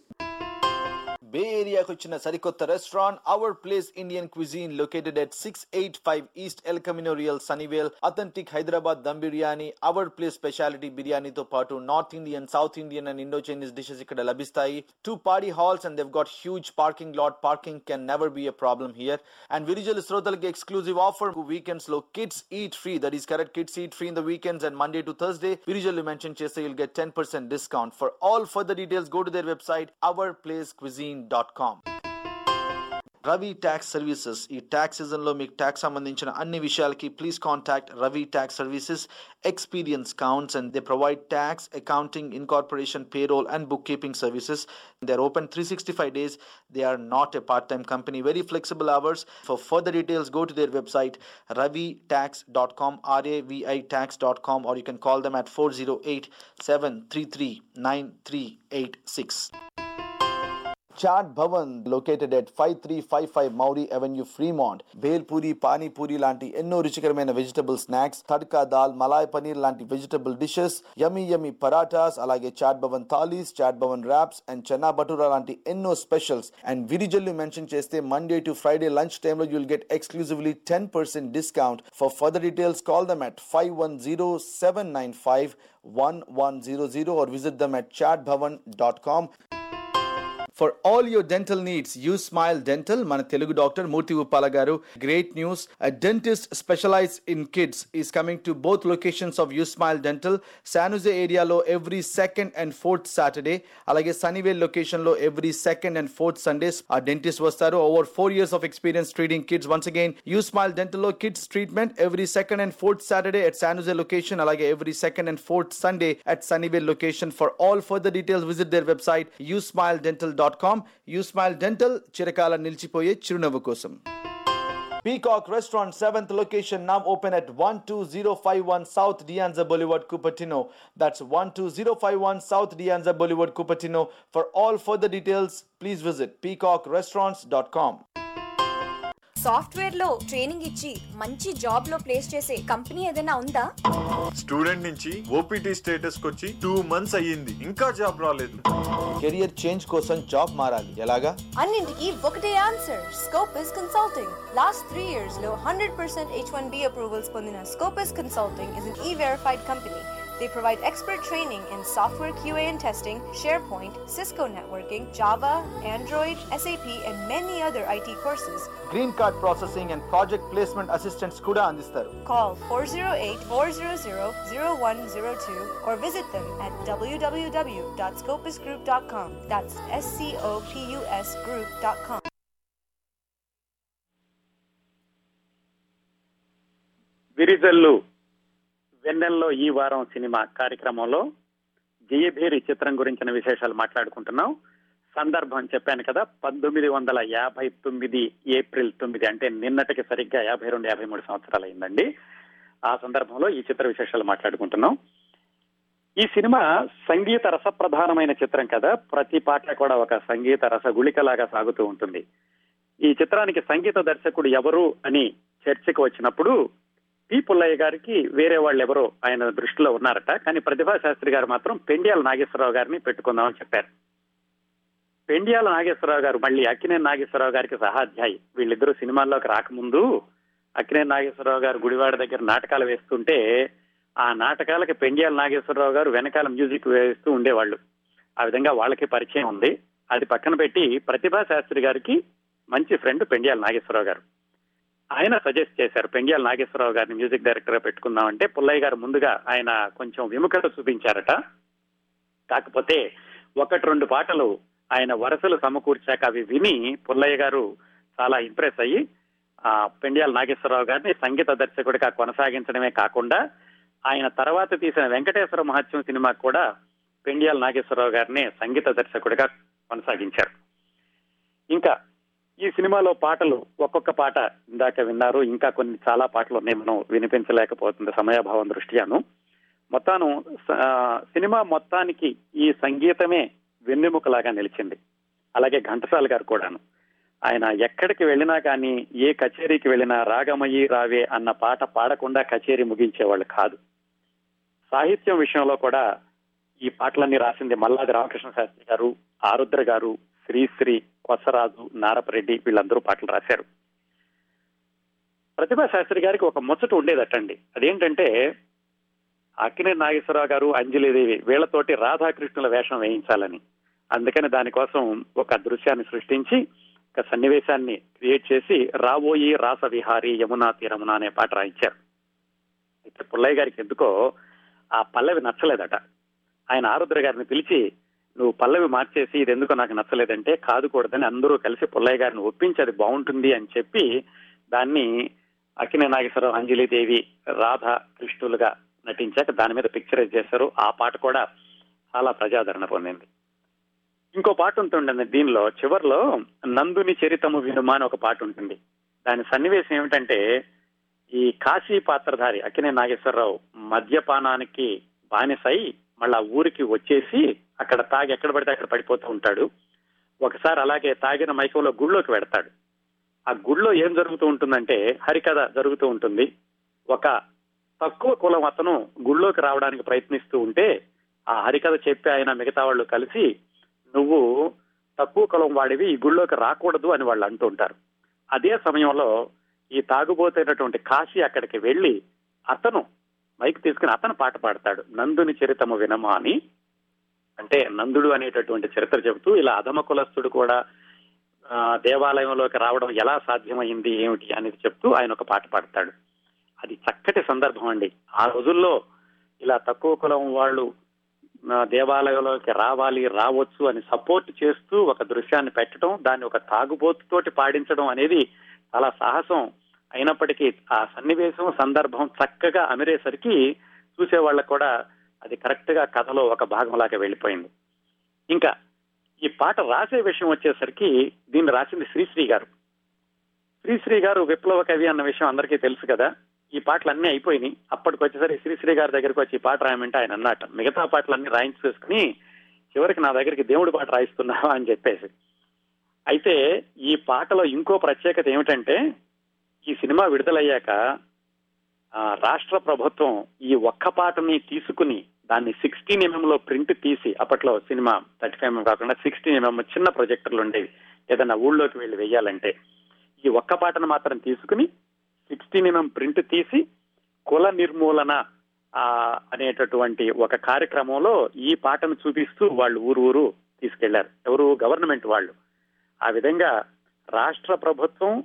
E: Bay ఏరియాకు వచ్చిన సరికొత్త restaurant Our Place Indian cuisine located at six eight five east El Camino Real Sunnyvale authentic Hyderabad dum biryani our place speciality బిర్యానీతో పాటు north Indian south Indian and Indo Chinese dishes ఇక్కడ లభిస్తాయి. Two party halls and they've got huge parking lot parking can never be a problem here and విరిజల్ శ్రోతలకి ఎక్స్క్లూజివ్ ఆఫర్ వీకెండ్స్లో kids eat free that is correct kids eat free in the weekends and Monday to Thursday విరిజల్ mention చేస్తే you'll get ten percent discount for all further details go to their website Our Place cuisine dot com Ravi tax services ఈ ట్యాక్స్ సీజన్లో మీకు ట్యాక్స్ సంబంధించిన అన్ని విషయాలకి please contact Ravi tax services experience counts and they provide tax accounting incorporation payroll and bookkeeping services they are open three sixty five days they are not a part time company very flexible hours for further details go to their website ravitax.com r-a-v-i tax.com or you can call them at 408-733-9386 Chaat Bhavan located at 5355 Mauri Avenue, Fremont. Bhelpuri panipuri లాంటి ఎన్నో రుచికరమైన వెజిటబుల్ స్నాక్స్ తడ్కా దాల్ మలాయ్ పనీర్ లాంటి vegetable dishes yummy yummy parathas అలాగే chat Bhavan thalis chat Bhavan wraps and chana bhatura లాంటి ఎన్నో స్పెషల్స్ అండ్ విరిజల్లు మెన్షన్ చేస్తే మండే టు ఫ్రైడే లంచ్ టైంలో you'll get exclusively ten percent discount for further details call them at five one zero seven nine five one one zero zero or visit them or Chaat Bhavan dot com For all your dental needs, use Smile Dental. మన తెలుగు డాక్టర్ మూర్తి ఉప్పాల గారు great news dentist specialize in kids is coming to both locations of you smile dental San Jose ఏరియాలో every second and fourth Saturday అలాగే సనీవేల్ లొకేషన్లో every second and fourth Sundays ఆ డెంటిస్ట్ వస్తారు over four years of experience treating kids once again you smile డెంటల్లో kids treatment every second and fourth Saturday at San Jose location, అలాగే every second and fourth Sunday at Sunnyvale location. For all further details, visit their website usmiledental.com. Usmile Dental, చిరకాల నిలిచిపోయే చిరునవ్వు కోసం Peacock Restaurant, 7th location, now open at 12051 South Dianza Boulevard, Cupertino. That's 12051 South Dianza Boulevard, Cupertino. For all further details, please visit peacockrestaurants.com.
F: సాఫ్ట్వేర్లో ట్రైనింగ్ ఇచ్చి మంచి జాబ్లో ప్లేస్ చేసే కంపెనీ ఏదైనా ఉందా?
G: స్టూడెంట్ నుంచి ఓపీటీ స్టేటస్ కొచ్చి టూ మంత్స్ అయ్యింది. ఇంకా జాబ్ రాలేదు.
E: కెరియర్ చేంజ్ కోసం జాబ్ మారాలి. ఎలాగా?
F: అన్నింటికి ఒకటే answer. Scopus consulting. Last three ఇయర్స్లో hundred percent H one B approvals పొందిన Scopus consulting. Is an E verified company They provide expert training in software QA and testing, SharePoint, Cisco networking, Java, Android, SAP, and many other IT courses.
E: Green card processing and project placement assistants కూడా అందిస్తారు
F: Call 408-400-0102 or visit them at www.scopusgroup.com. That's S-C-O-P-U-S group.com.
A: Virijallu వెన్నెల్లో ఈ వారం సినిమా కార్యక్రమంలో జయభేరి చిత్రం గురించిన విశేషాలు మాట్లాడుకుంటున్నాం. సందర్భం చెప్పాను కదా పంతొమ్మిది వందల యాభై తొమ్మిది ఏప్రిల్ తొమ్మిది అంటే నిన్నటికి సరిగ్గా యాభై రెండు యాభై మూడు సంవత్సరాలు అయిందండి ఆ సందర్భంలో ఈ చిత్ర విశేషాలు మాట్లాడుకుంటున్నాం. ఈ సినిమా సంగీత రసప్రధానమైన చిత్రం కదా ప్రతి పాట కూడా ఒక సంగీత రసగుళికలాగా సాగుతూ ఉంటుంది. ఈ చిత్రానికి సంగీత దర్శకుడు ఎవరు అని చర్చకు వచ్చినప్పుడు పి పుల్లయ్య గారికి వేరే వాళ్ళు ఎవరో ఆయన దృష్టిలో ఉన్నారట. కానీ ప్రతిభా శాస్త్రి గారు మాత్రం పెండియాల నాగేశ్వరరావు గారిని పెట్టుకుందామని చెప్పారు. పెండియాల నాగేశ్వరరావు గారు మళ్ళీ అక్కినే నాగేశ్వరరావు గారికి సహాధ్యాయి. వీళ్ళిద్దరూ సినిమాల్లోకి రాకముందు అక్కినే నాగేశ్వరరావు గారు గుడివాడ దగ్గర నాటకాలు వేస్తుంటే ఆ నాటకాలకి పెండియాల నాగేశ్వరరావు గారు వెనకాల మ్యూజిక్ వేస్తూ ఉండేవాళ్ళు. ఆ విధంగా వాళ్ళకి పరిచయం ఉంది. అది పక్కన పెట్టి ప్రతిభా శాస్త్రి గారికి మంచి ఫ్రెండ్ పెండియాల నాగేశ్వరరావు గారు. ఆయన సజెస్ట్ చేశారు. పెంగ్యాల నాగేశ్వరరావు గారిని మ్యూజిక్ డైరెక్టర్గా పెట్టుకుందామంటే పుల్లయ్య గారు ముందుగా ఆయన కొంచెం విముఖత చూపించారట. కాకపోతే ఒకటి రెండు పాటలు ఆయన వరసలు సమకూర్చాక అవి విని పుల్లయ్య గారు చాలా ఇంప్రెస్ అయ్యి ఆ పెండియాల నాగేశ్వరరావు గారిని సంగీత దర్శకుడిగా కొనసాగించడమే కాకుండా ఆయన తర్వాత తీసిన వెంకటేశ్వర మహత్యం సినిమా కూడా పెండియాల నాగేశ్వరరావు గారిని సంగీత దర్శకుడిగా కొనసాగించారు. ఇంకా ఈ సినిమాలో పాటలు ఒక్కొక్క పాట ఇందాక విన్నారు. ఇంకా కొన్ని చాలా పాటలు ఉన్నాయి మనం వినిపించలేకపోతుంది సమయాభావం దృష్ట్యాను. మొత్తాను స- సినిమా మొత్తానికి ఈ సంగీతమే వెన్నెముకలాగా నిలిచింది. అలాగే ఘంటసాల గారు కూడాను. ఆయన ఎక్కడికి వెళ్ళినా కానీ ఏ కచేరీకి వెళ్ళినా రాగమయ్యి రావే అన్న పాట పాడకుండా కచేరీ ముగించేవాళ్ళు కాదు. సాహిత్యం విషయంలో కూడా ఈ పాటలన్నీ రాసింది మల్లాది రామకృష్ణ శాస్త్రి గారు ఆరుద్ర గారు శ్రీశ్రీ కొసరాజు నారపరెడ్డి వీళ్ళందరూ పాటలు రాశారు. ప్రతిభా శాస్త్రి గారికి ఒక ముచ్చట ఉండేదటండి. అదేంటంటే అక్కినే నాగేశ్వరరావు గారు అంజలిదేవి వీళ్ళతోటి రాధాకృష్ణుల వేషం వేయించాలని. అందుకని దానికోసం ఒక దృశ్యాన్ని సృష్టించి ఒక సన్నివేశాన్ని క్రియేట్ చేసి రాబోయి రాస విహారి యమునా తీరమున అనే పాట రాయించారు. అయితే పుల్లయ్య గారికి ఎందుకో ఆ పల్లవి నచ్చలేదట. ఆయన ఆరుద్ర గారిని పిలిచి నువ్వు పల్లవి మార్చేసి ఇది ఎందుకో నాకు నచ్చలేదంటే కాదుకూడదని అందరూ కలిసి పుల్లయ్య గారిని ఒప్పించి అది బాగుంటుంది అని చెప్పి దాన్ని అక్కినే నాగేశ్వరరావు అంజలిదేవి రాధ కృష్ణులుగా నటించాక దాని మీద పిక్చరైజ్ చేశారు. ఆ పాట కూడా చాలా ప్రజాదరణ పొందింది. ఇంకో పాట ఉంటుండండి దీనిలో. చివర్లో నందుని చరితము వినుమా అని ఒక పాట ఉంటుంది. దాని సన్నివేశం ఏమిటంటే ఈ కాశీ పాత్రధారి అక్కినే నాగేశ్వరరావు మద్యపానానికి బానిసై మళ్ళా ఊరికి వచ్చేసి అక్కడ తాగి ఎక్కడ పడితే అక్కడ పడిపోతూ ఉంటాడు. ఒకసారి అలాగే తాగిన మైకంలో గుళ్ళోకి వెడతాడు. ఆ గుళ్ళో ఏం జరుగుతూ ఉంటుందంటే హరికథ జరుగుతూ ఉంటుంది. ఒక తక్కువ కులం అతను గుళ్ళోకి రావడానికి ప్రయత్నిస్తూ ఉంటే ఆ హరికథ చెప్పి ఆయన మిగతా వాళ్ళు కలిసి నువ్వు తక్కువ కులం వాడివి ఈ గుళ్ళోకి రాకూడదు అని వాళ్ళు అంటూ ఉంటారు. అదే సమయంలో ఈ తాగుబోతైనటువంటి కాశీ అక్కడికి వెళ్ళి అతను మైక్ తీసుకుని అతను పాట పాడతాడు. నందుని చరితము వినమా అని. అంటే నందుడు అనేటటువంటి చరిత్ర చెబుతూ ఇలా అధమ కులస్తుడు కూడా దేవాలయంలోకి రావడం ఎలా సాధ్యమైంది ఏమిటి అనేది చెప్తూ ఆయన ఒక పాట పాడతాడు. అది చక్కటి సందర్భం అండి. ఆ రోజుల్లో ఇలా తక్కువ కులం వాళ్ళు దేవాలయంలోకి రావాలి రావచ్చు అని సపోర్ట్ చేస్తూ ఒక దృశ్యాన్ని పెట్టడం దాన్ని ఒక తాగుబోతుతోటి పాడించడం అనేది చాలా సాహసం. అయినప్పటికీ ఆ సన్నివేశం సందర్భం చక్కగా అమిరేసరికి చూసేవాళ్ళకు కూడా అది కరెక్ట్గా కథలో ఒక భాగంలాగా వెళ్ళిపోయింది. ఇంకా ఈ పాట రాసే విషయం వచ్చేసరికి దీన్ని రాసింది శ్రీశ్రీ గారు. శ్రీశ్రీ గారు విప్లవ కవి అన్న విషయం అందరికీ తెలుసు కదా. ఈ పాటలు అన్నీ అయిపోయినాయి. అప్పటికి వచ్చేసరికి శ్రీశ్రీ గారి దగ్గరికి వచ్చి ఈ పాట రాయమంటే ఆయన అన్నట మిగతా పాటలన్నీ రాయించేసుకుని చివరికి నా దగ్గరికి దేవుడి పాట రాయిస్తున్నావా? అని చెప్పేసి. అయితే ఈ పాటలో ఇంకో ప్రత్యేకత ఏమిటంటే ఈ సినిమా విడుదలయ్యాక రాష్ట్ర ప్రభుత్వం ఈ ఒక్క పాటని తీసుకుని దాన్ని సిక్స్టీన్ ఎంఎం లో ప్రింట్ తీసి అప్పట్లో సినిమా థర్టీ ఫైవ్ ఎంఎం కాకుండా సిక్స్టీన్ ఎంఎం చిన్న ప్రొజెక్టర్లు ఉండేవి ఏదైనా ఊళ్ళోకి వెళ్ళి వెయ్యాలంటే. ఈ ఒక్క పాటను మాత్రం తీసుకుని సిక్స్టీన్ ఎంఎం ప్రింట్ తీసి కుల నిర్మూలన అనేటటువంటి ఒక కార్యక్రమంలో ఈ పాటను చూపిస్తూ వాళ్ళు ఊరు ఊరు తీసుకెళ్ళారు. ఎవరు? గవర్నమెంట్ వాళ్ళు. ఆ విధంగా రాష్ట్ర ప్రభుత్వం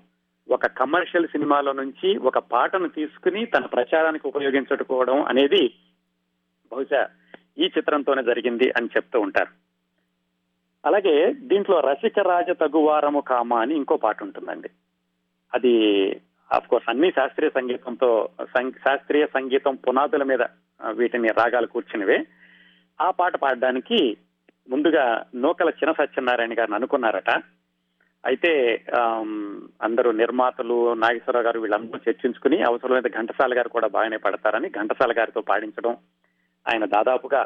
A: ఒక కమర్షియల్ సినిమాలో నుంచి ఒక పాటను తీసుకుని తన ప్రచారానికి ఉపయోగించుకోవడం అనేది బహుశా ఈ చిత్రంతోనే జరిగింది అని చెప్తూ ఉంటారు. అలాగే దీంట్లో రసిక రాజ తగువారము కామ అని ఇంకో పాట ఉంటుందండి. అది అఫ్ కోర్స్ అన్ని శాస్త్రీయ సంగీతంతో సం- శాస్త్రీయ సంగీతం పునాదుల మీద వీటిని రాగాలు కూర్చునివే. ఆ పాట పాడడానికి ముందుగా నూకల చిన సత్యనారాయణ గారిని అనుకున్నారట. అయితే అందరూ నిర్మాతలు నాగేశ్వరరావు గారు వీళ్ళందరూ చర్చించుకుని అవసరమైతే ఘంటసాల గారు కూడా బాగానే పడతారని ఘంటసాల గారితో పాడించడం ఆయన దాదాపుగా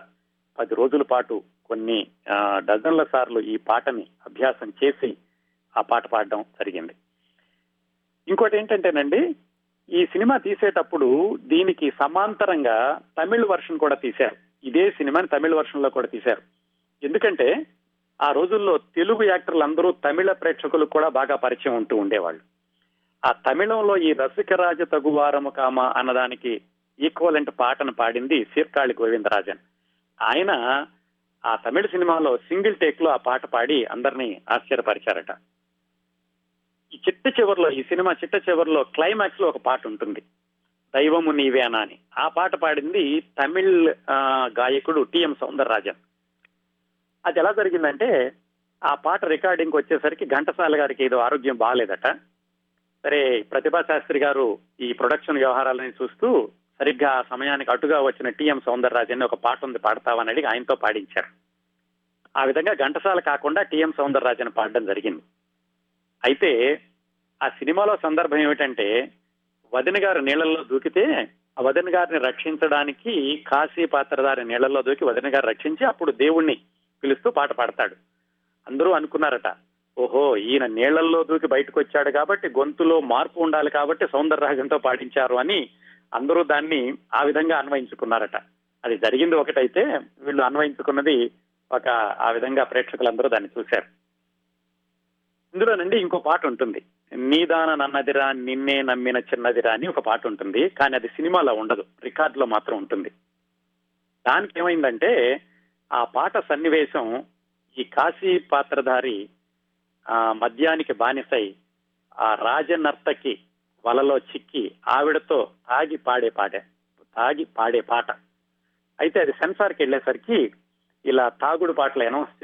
A: పది రోజుల పాటు కొన్ని డజన్ల సార్లు ఈ పాటని అభ్యాసం చేసి ఆ పాట పాడడం జరిగింది. ఇంకోటి ఏంటంటేనండి ఈ సినిమా తీసేటప్పుడు దీనికి సమాంతరంగా తమిళ్ వర్షన్ కూడా తీశారు. ఇదే సినిమాని తమిళ వర్షన్లో కూడా తీశారు. ఎందుకంటే ఆ రోజుల్లో తెలుగు యాక్టర్లు అందరూ తమిళ ప్రేక్షకులకు కూడా బాగా పరిచయం ఉంటూ ఉండేవాళ్ళు. ఆ తమిళంలో ఈ రసికరాజ తగువారము కామ అన్నదానికి ఈక్వలెంట్ పాటను పాడింది సీర్కాళి గోవిందరాజన్ ఆయన ఆ తమిళ సినిమాలో సింగిల్ టేక్లో ఆ పాట పాడి అందరినీ ఆశ్చర్యపరిచారట. ఈ చిట్ట చివరిలో ఈ సినిమా చిట్ట చివరిలో క్లైమాక్స్లో ఒక పాట ఉంటుంది. దైవము నీవేనా అని ఆ పాట పాడింది తమిళ్ గాయకుడు టిఎం సౌందరరాజన్. అది ఎలా జరిగిందంటే ఆ పాట రికార్డింగ్ వచ్చేసరికి ఘంటసాల గారికి ఏదో ఆరోగ్యం బాగాలేదట. సరే ప్రతిభా శాస్త్రి గారు ఈ ప్రొడక్షన్ వ్యవహారాలని చూస్తూ సరిగ్గా ఆ సమయానికి అటుగా వచ్చిన టిఎం సౌందరరాజన్ ఒక పాట ఉంది పాడతావని అడిగి ఆయనతో పాడించారు. ఆ విధంగా ఘంటసాల కాకుండా టిఎం సౌందరరాజన్ పాడడం జరిగింది. అయితే ఆ సినిమాలో సందర్భం ఏమిటంటే వదిన గారు నీళ్ళలో దూకితే ఆ వదిన గారిని రక్షించడానికి కాశీ పాత్రధారి నీళ్ళలో దూకి వదిన గారు రక్షించి అప్పుడు దేవుణ్ణి పిలుస్తూ పాట పాడతాడు. అందరూ అనుకున్నారట ఓహో ఈయన నీళ్ళల్లో దూకి బయటకు వచ్చాడు కాబట్టి గొంతులో మార్పు ఉండాలి కాబట్టి సౌందరరాజంతో పాటించారు అని అందరూ దాన్ని ఆ విధంగా అన్వయించుకున్నారట. అది జరిగింది ఒకటైతే వీళ్ళు అన్వయించుకున్నది ఒక ఆ విధంగా ప్రేక్షకులందరూ దాన్ని చూశారు. ఇందులోనండి ఇంకో పాట ఉంటుంది. నీదాన నన్నదిరా నిన్నే నమ్మిన చిన్నదిరా అని ఒక పాట ఉంటుంది. కానీ అది సినిమాలో ఉండదు రికార్డులో మాత్రం ఉంటుంది. దానికి ఏమైందంటే ఆ పాట సన్నివేశం ఈ కాశీ పాత్రధారి ఆ మద్యానికి బానిసై ఆ రాజనర్తకి వలలో చిక్కి ఆవిడతో తాగి పాడే పాట తాగి పాడే పాట. అయితే అది సెన్సార్కి వెళ్ళేసరికి ఇలా తాగుడు పాటలు అనౌన్స్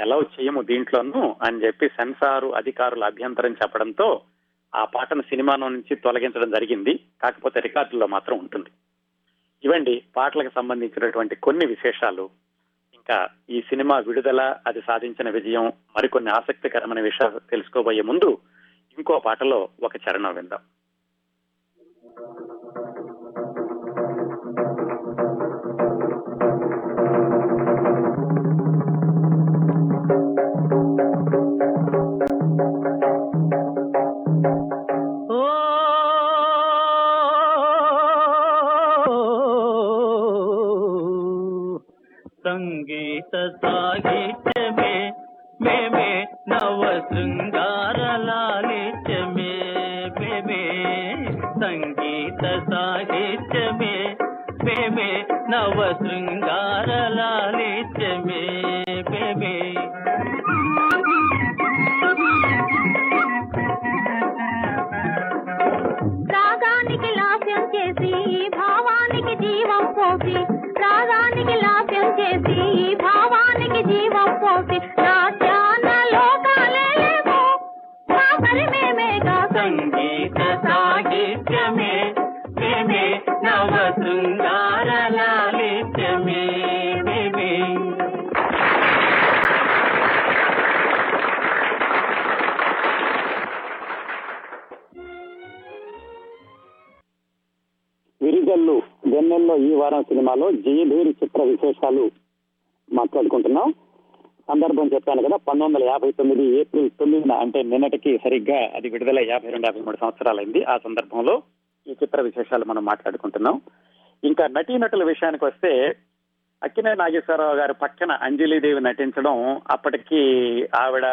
A: అలౌ చేయము దీంట్లోనూ అని చెప్పి సెన్సారు అధికారుల అభ్యంతరం చెప్పడంతో ఆ పాటను సినిమాలో నుంచి తొలగించడం జరిగింది. కాకపోతే రికార్డుల్లో మాత్రం ఉంటుంది. ఇవండి పాటలకు సంబంధించినటువంటి కొన్ని విశేషాలు. ఇంకా ఈ సినిమా విడుదల అది సాధించిన విజయం మరికొన్ని ఆసక్తికరమైన విషయాలు తెలుసుకోబోయే ముందు ఇంకో పాటలో ఒక చరణం విందాం.
B: సంగీత మేమే నవ శృంగార లాలిత్యమే మేమే.
A: విరిగల్లు వెన్నెల్లో ఈ వారం సినిమాలో జయభేరి చిత్ర విశేషాలు మాట్లాడుకుంటున్నాం. సందర్భం చెప్పాను కదా పంతొమ్మిది వందల యాభై తొమ్మిది ఏప్రిల్ తొమ్మిదిన అంటే నిన్నటికి సరిగ్గా అది విడుదల యాభై రెండు యాభై మూడు సంవత్సరాలైంది. ఆ సందర్భంలో ఈ చిత్ర విశేషాలు మనం మాట్లాడుకుంటున్నాం. ఇంకా నటీనటుల విషయానికి వస్తే అక్కినే నాగేశ్వరరావు గారి పక్కన అంజలీదేవి నటించడం అప్పటికి ఆవిడ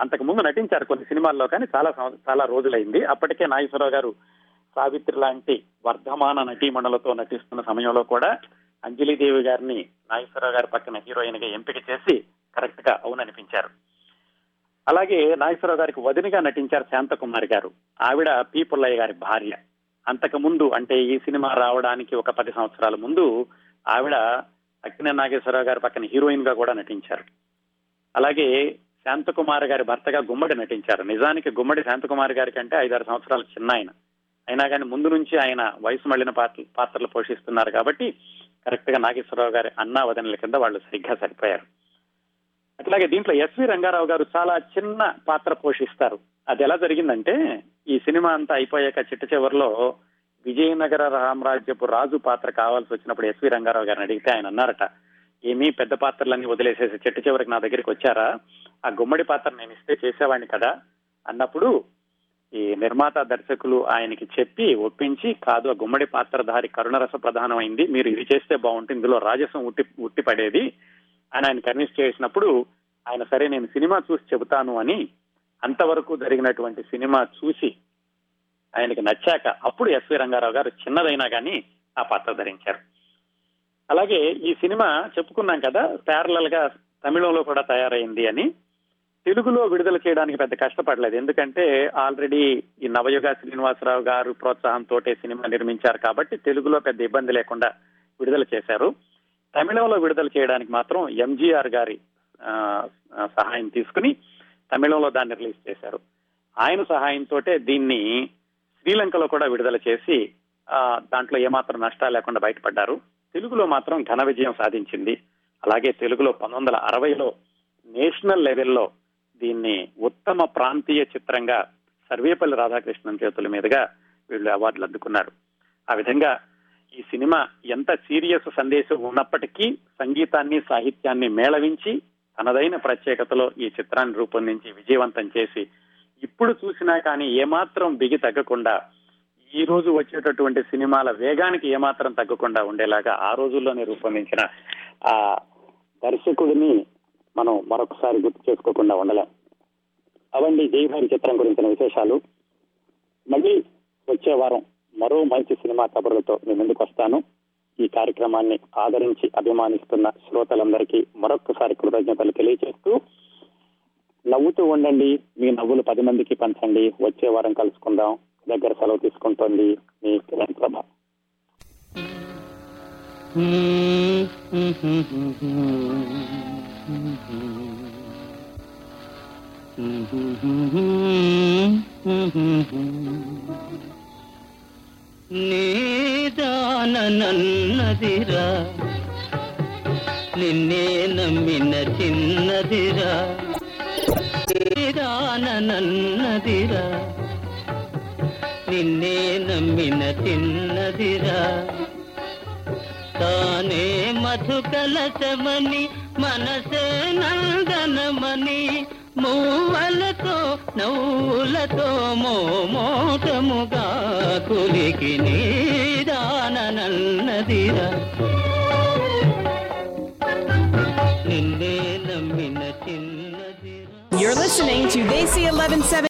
A: అంతకు ముందు నటించారు కొన్ని సినిమాల్లో కానీ చాలా చాలా రోజులైంది. అప్పటికే నాగేశ్వరరావు గారు సావిత్రి లాంటి వర్ధమాన నటీమణులతో నటిస్తున్న సమయంలో కూడా అంజలీదేవి గారిని నాగేశ్వరరావు గారి పక్కన హీరోయిన్గా ఎంపిక చేసి కరెక్ట్గా అవుననిపించారు. అలాగే నాగేశ్వరరావు గారికి వదినగా నటించారు శాంతకుమారి గారు. ఆవిడ పి పుల్లయ్య గారి భార్య. అంతకు ముందు అంటే ఈ సినిమా రావడానికి ఒక పది సంవత్సరాల ముందు ఆవిడ అక్కినే నాగేశ్వరరావు గారి పక్కన హీరోయిన్గా కూడా నటించారు. అలాగే శాంతకుమారి గారి భర్తగా గుమ్మడి నటించారు. నిజానికి గుమ్మడి శాంతకుమారి గారి కంటే ఐదారు సంవత్సరాలు చిన్న ఆయన అయినా కానీ ముందు నుంచి ఆయన వయసు మళ్ళిన పాత్ర పాత్రలు పోషిస్తున్నారు కాబట్టి కరెక్ట్గా నాగేశ్వరరావు గారి అన్నా వదనల కింద వాళ్ళు సరిగ్గా సరిపోయారు. అట్లాగే దీంట్లో ఎస్వి రంగారావు గారు చాలా చిన్న పాత్ర పోషిస్తారు. అది ఎలా జరిగిందంటే ఈ సినిమా అంతా అయిపోయాక చిట్ట చివరిలో విజయనగర రామరాజ్యపు రాజు పాత్ర కావాల్సి వచ్చినప్పుడు ఎస్వి రంగారావు గారిని అడిగితే ఆయన అన్నారట ఏమీ పెద్ద పాత్రలన్నీ వదిలేసేసి చిట్ట చివరికి నా దగ్గరికి వచ్చారా? ఆ గుమ్మడి పాత్ర నేను ఇస్తే చేసేవాడిని కదా? అన్నప్పుడు ఈ నిర్మాత దర్శకులు ఆయనకి చెప్పి ఒప్పించి కాదు ఆ గుమ్మడి పాత్రధారి కరుణరస ప్రధానమైంది మీరు ఇది చేస్తే బాగుంటుంది ఇందులో రాజసం ఉట్టి ఉట్టి పడేది అని ఆయన కన్విన్స్ చేసినప్పుడు ఆయన సరే నేను సినిమా చూసి చెబుతాను అని అంతవరకు జరిగినటువంటి సినిమా చూసి ఆయనకి నచ్చాక అప్పుడు ఎస్వి రంగారావు గారు చిన్నదైనా కానీ ఆ పాత్ర ధరించారు. అలాగే ఈ సినిమా చెప్పుకున్నాం కదా ప్యారలల్గా తమిళంలో కూడా తయారైంది అని. తెలుగులో విడుదల చేయడానికి పెద్ద కష్టపడలేదు. ఎందుకంటే ఆల్రెడీ ఈ నవయుగ శ్రీనివాసరావు గారు ప్రోత్సాహంతో సినిమా నిర్మించారు కాబట్టి తెలుగులో పెద్ద ఇబ్బంది లేకుండా విడుదల చేశారు. తమిళంలో విడుదల చేయడానికి మాత్రం ఎంజీఆర్ గారి సహాయం తీసుకుని తమిళంలో దాన్ని రిలీజ్ చేశారు. ఆయన సహాయంతో దీన్ని శ్రీలంకలో కూడా విడుదల చేసి దాంట్లో ఏమాత్రం నష్టాలు లేకుండా బయటపడ్డారు. తెలుగులో మాత్రం ఘన విజయం సాధించింది. అలాగే తెలుగులో పంతొమ్మిది వందల అరవైలో నేషనల్ లెవెల్లో దీన్ని ఉత్తమ ప్రాంతీయ చిత్రంగా సర్వేపల్లి రాధాకృష్ణన్ చేతుల మీదుగా వీళ్ళు అవార్డులు అందుకున్నారు. ఆ విధంగా ఈ సినిమా ఎంత సీరియస్ సందేశం ఉన్నప్పటికీ సంగీతాన్ని సాహిత్యాన్ని మేళవించి తనదైన ప్రత్యేకతలో ఈ చిత్రాన్ని రూపొందించి విజయవంతం చేసి ఇప్పుడు చూసినా కానీ ఏమాత్రం బిగి తగ్గకుండా ఈ రోజు వచ్చేటటువంటి సినిమాల వేగానికి ఏమాత్రం తగ్గకుండా ఉండేలాగా ఆ రోజుల్లోనే రూపొందించిన ఆ దర్శకుడిని మనం మరొకసారి గుర్తు చేసుకోకుండా ఉండలేం. అవండి జయభారి చిత్రం గురించిన విశేషాలు. మళ్ళీ వచ్చే వారం మరో మంచి సినిమా కబుర్లతో మీ ముందుకు వస్తాను. ఈ కార్యక్రమాన్ని ఆదరించి అభిమానిస్తున్న శ్రోతలందరికీ మరొక్కసారి కృతజ్ఞతలు తెలియజేస్తూ నవ్వుతూ ఉండండి. మీ నవ్వులు పది మందికి పంచండి. వచ్చే వారం కలుసుకుందాం. దగ్గర సెలవు తీసుకుంటోంది మీ కిరణ్ ప్రభ.
B: నీదానన్నదిరా నిన్నే నమ్మిన చిన్నదిరా. నీదానన్నదిరా నిన్నే నమ్మిన చిన్నదిరా. తానే మధుకలసమని మనసే నందనమని మూవలతో నవ్వులతో మోమోటముగా కులికి నీదానన్నదిరా నిన్నే నమ్మిన చిన్నదిరా
H: You're listening to Desi 1170.